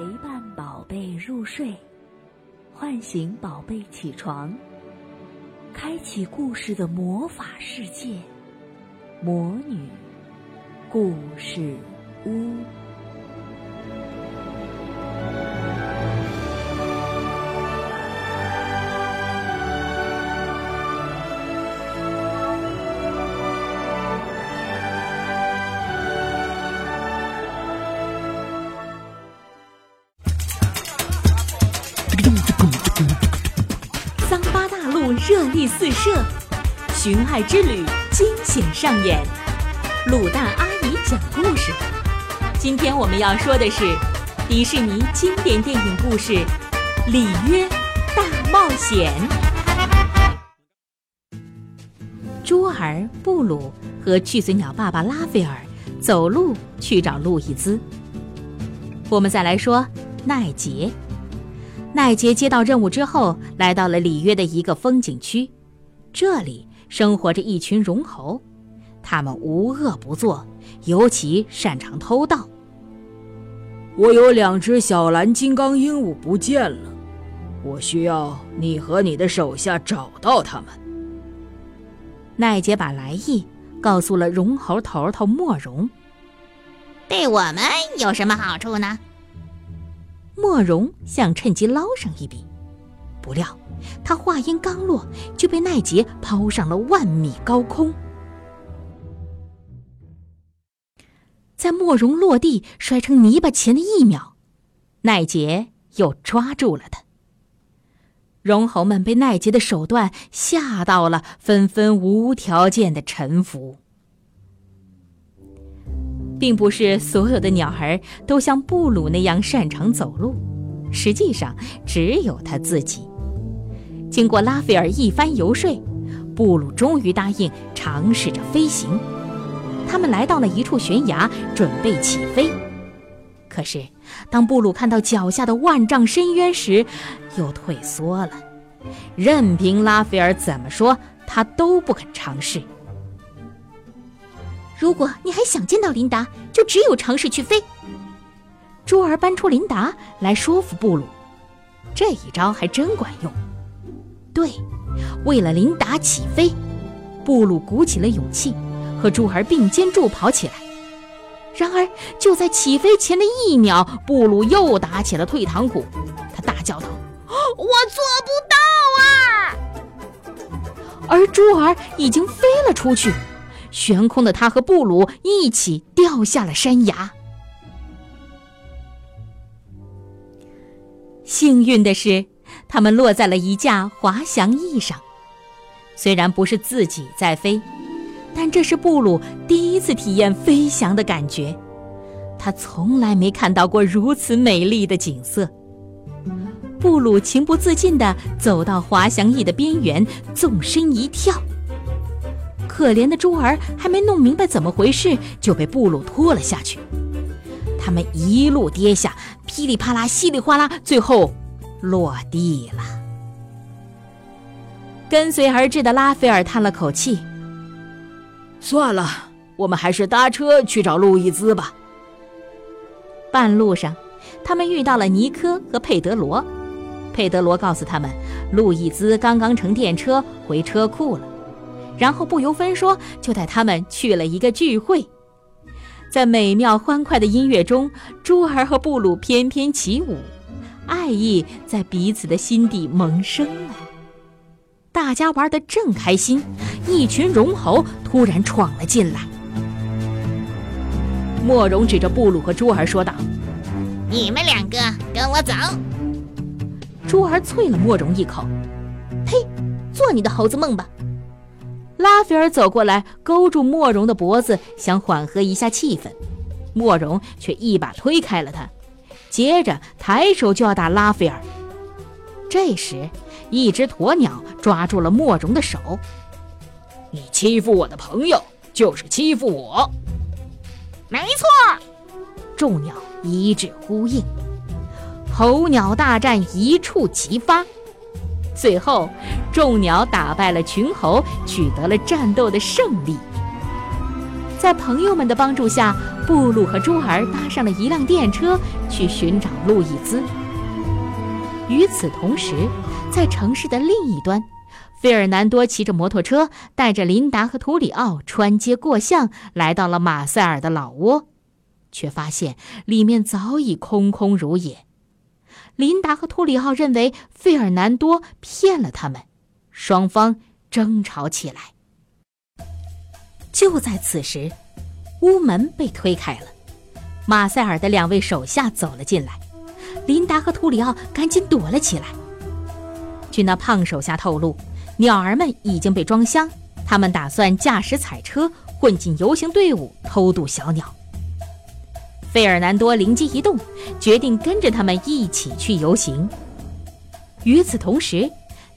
陪伴宝贝入睡，唤醒宝贝起床，开启故事的魔法世界——魔女故事屋。热力四射，寻爱之旅惊险上演。卤蛋阿姨讲故事。今天我们要说的是迪士尼经典电影故事《里约大冒险》。朱尔、布鲁和巨嘴鸟爸爸拉斐尔走路去找路易兹。我们再来说奈杰。奈杰接到任务之后，来到了里约的一个风景区，这里生活着一群绒猴，他们无恶不作，尤其擅长偷盗。我有两只小蓝金刚鹦鹉不见了，我需要你和你的手下找到它们。奈杰把来意告诉了绒猴头头莫荣。对我们有什么好处呢？莫容想趁机捞上一笔，不料他话音刚落，就被奈杰抛上了万米高空。在莫容落地摔成泥巴前的一秒，奈杰又抓住了他。绒猴们被奈杰的手段吓到了，纷纷无条件的臣服。并不是所有的鸟儿都像布鲁那样擅长走路，实际上只有他自己。经过拉斐尔一番游说，布鲁终于答应尝试着飞行。他们来到了一处悬崖，准备起飞。可是，当布鲁看到脚下的万丈深渊时，又退缩了。任凭拉斐尔怎么说，他都不肯尝试。如果你还想见到琳达，就只有尝试去飞。朱儿搬出琳达来说服布鲁，这一招还真管用。对，为了琳达起飞，布鲁鼓起了勇气，和朱儿并肩助跑起来。然而，就在起飞前的一秒，布鲁又打起了退堂鼓，他大叫道：“我做不到啊！”而朱儿已经飞了出去。悬空的他和布鲁一起掉下了山崖。幸运的是，他们落在了一架滑翔翼上。虽然不是自己在飞，但这是布鲁第一次体验飞翔的感觉。他从来没看到过如此美丽的景色。布鲁情不自禁地走到滑翔翼的边缘，纵身一跳。可怜的猪儿还没弄明白怎么回事，就被布鲁拖了下去。他们一路跌下，噼里啪啦，稀里哗啦，最后落地了。跟随而至的拉斐尔叹了口气：“算了，我们还是搭车去找路易兹吧。”半路上，他们遇到了尼科和佩德罗。佩德罗告诉他们，路易兹刚刚乘电车回车库了。然后不由分说，就带他们去了一个聚会。在美妙欢快的音乐中，珠儿和布鲁翩翩起舞，爱意在彼此的心底萌生了。大家玩得正开心，一群绒猴突然闯了进来。莫容指着布鲁和珠儿说道：“你们两个跟我走。”珠儿啐了莫容一口：“呸，做你的猴子梦吧！”拉斐尔走过来，勾住莫荣的脖子，想缓和一下气氛。莫荣却一把推开了他，接着抬手就要打拉斐尔。这时，一只鸵鸟抓住了莫荣的手：“你欺负我的朋友，就是欺负我。”“没错。”众鸟一致呼应。候鸟大战一触即发。最后，众鸟打败了群猴，取得了战斗的胜利。在朋友们的帮助下，布鲁和朱儿搭上了一辆电车去寻找路易兹。与此同时，在城市的另一端，费尔南多骑着摩托车，带着琳达和图里奥穿街过巷，来到了马塞尔的老窝，却发现里面早已空空如也。琳达和图里奥认为费尔南多骗了他们，双方争吵起来。就在此时，屋门被推开了，马塞尔的两位手下走了进来，琳达和图里奥赶紧躲了起来。据那胖手下透露，鸟儿们已经被装箱，他们打算驾驶彩车混进游行队伍，偷渡小鸟。费尔南多灵机一动，决定跟着他们一起去游行。与此同时，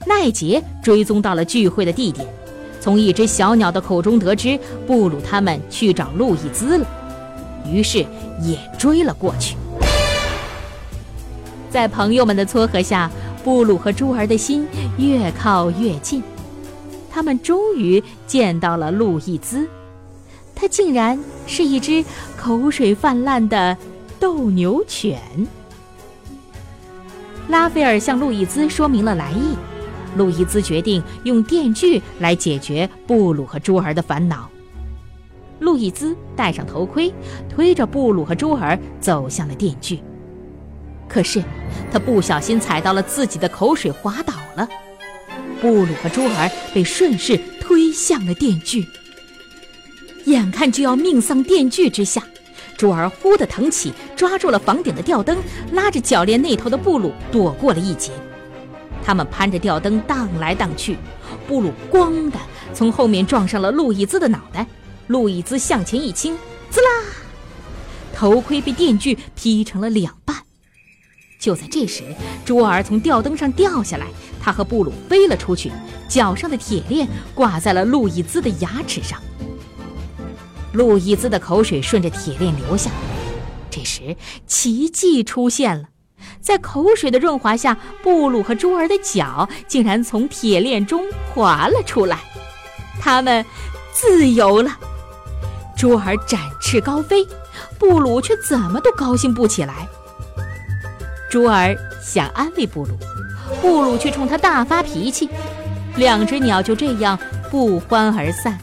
奈杰追踪到了聚会的地点，从一只小鸟的口中得知布鲁他们去找路易兹了，于是也追了过去。在朋友们的撮合下，布鲁和朱儿的心越靠越近，他们终于见到了路易兹。它竟然是一只口水泛滥的斗牛犬。拉斐尔向路易兹说明了来意，路易兹决定用电锯来解决布鲁和朱儿的烦恼。路易兹戴上头盔，推着布鲁和朱儿走向了电锯。可是，他不小心踩到了自己的口水，滑倒了。布鲁和朱儿被顺势推向了电锯。眼看就要命丧电锯之下，珠儿忽地腾起，抓住了房顶的吊灯，拉着铰链那头的布鲁躲过了一劫。他们攀着吊灯荡来荡去，布鲁“咣”的从后面撞上了路易兹的脑袋，路易兹向前一倾，滋啦，头盔被电锯劈成了两半。就在这时，珠儿从吊灯上掉下来，他和布鲁飞了出去，脚上的铁链挂在了路易兹的牙齿上。路易兹的口水顺着铁链流下，这时奇迹出现了，在口水的润滑下，布鲁和朱儿的脚竟然从铁链中滑了出来，他们自由了。朱儿展翅高飞，布鲁却怎么都高兴不起来。朱儿想安慰布鲁，布鲁却冲他大发脾气，两只鸟就这样不欢而散。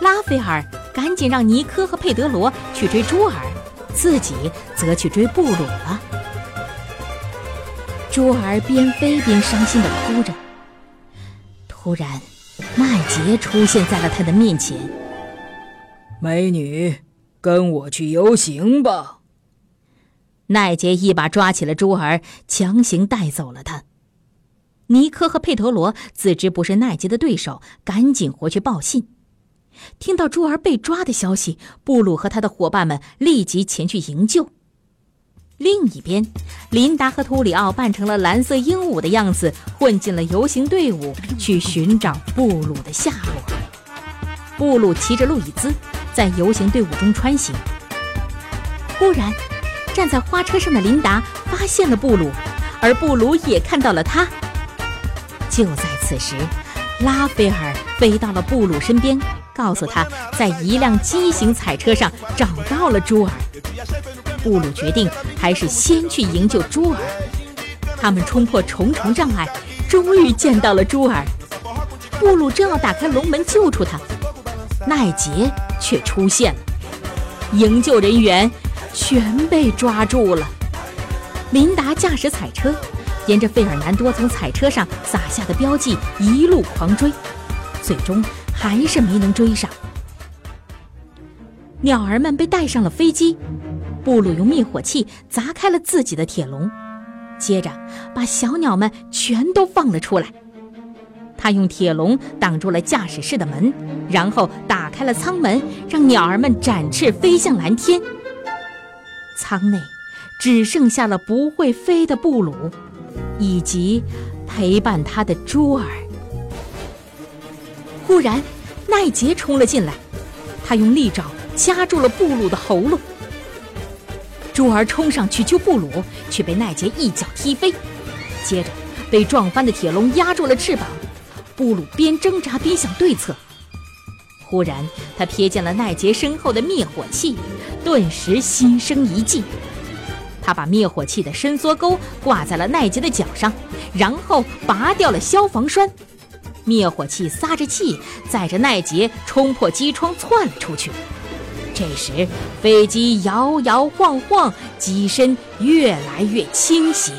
拉斐尔。赶紧让尼科和佩德罗去追朱儿，自己则去追布鲁了。朱儿边飞边伤心地哭着。突然，麦杰出现在了他的面前。美女，跟我去游行吧。奈杰一把抓起了朱儿，强行带走了他。尼科和佩德罗自知不是奈杰的对手，赶紧回去报信。听到朱儿被抓的消息，布鲁和他的伙伴们立即前去营救。另一边，琳达和图里奥扮成了蓝色鹦鹉的样子，混进了游行队伍，去寻找布鲁的下落。布鲁骑着路易兹，在游行队伍中穿行。忽然，站在花车上的琳达发现了布鲁，而布鲁也看到了他。就在此时，拉斐尔飞到了布鲁身边。告诉他，在一辆畸形彩车上找到了朱尔。布鲁决定还是先去营救朱尔。他们冲破重重障碍，终于见到了朱尔。布鲁正要打开龙门救出他，奈杰却出现了。营救人员全被抓住了。琳达驾驶彩车，沿着费尔南多从彩车上撒下的标记一路狂追，最终。还是没能追上。鸟儿们被带上了飞机，布鲁用灭火器砸开了自己的铁笼，接着把小鸟们全都放了出来。他用铁笼挡住了驾驶室的门，然后打开了舱门，让鸟儿们展翅飞向蓝天。舱内只剩下了不会飞的布鲁，以及陪伴他的朱儿。忽然，奈杰冲了进来，他用利爪夹住了布鲁的喉咙。珠儿冲上去救布鲁，却被奈杰一脚踢飞，接着被撞翻的铁笼压住了翅膀。布鲁边挣扎边想对策。忽然，他瞥见了奈杰身后的灭火器，顿时心生一计。他把灭火器的伸缩钩挂在了奈杰的脚上，然后拔掉了消防栓。灭火器撒着气，载着奈杰冲破机窗窜了出去。这时，飞机摇摇晃晃，机身越来越倾斜。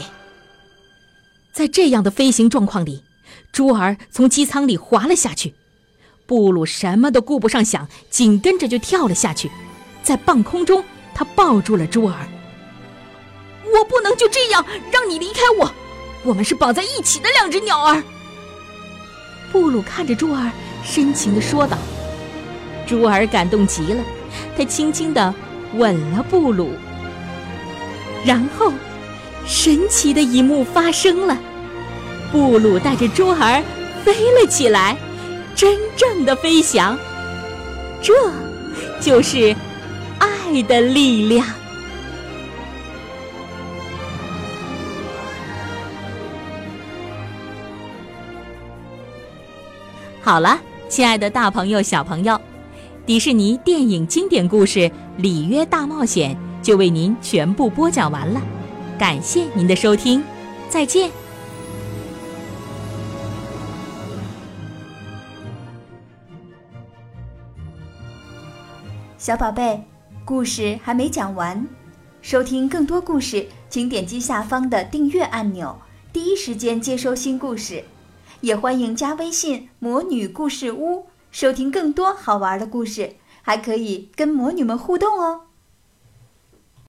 在这样的飞行状况里，珠儿从机舱里滑了下去。布鲁什么都顾不上想，紧跟着就跳了下去。在半空中，他抱住了珠儿。我不能就这样让你离开我，我们是绑在一起的两只鸟儿。布鲁看着珠儿，深情地说道。珠儿感动极了，他轻轻地吻了布鲁。然后，神奇的一幕发生了，布鲁带着珠儿飞了起来，真正的飞翔。这，就是爱的力量。好了，亲爱的大朋友、小朋友，迪士尼电影经典故事《里约大冒险》就为您全部播讲完了，感谢您的收听，再见。小宝贝，故事还没讲完，收听更多故事，请点击下方的订阅按钮，第一时间接收新故事。也欢迎加微信“魔女故事屋”，收听更多好玩的故事，还可以跟魔女们互动哦。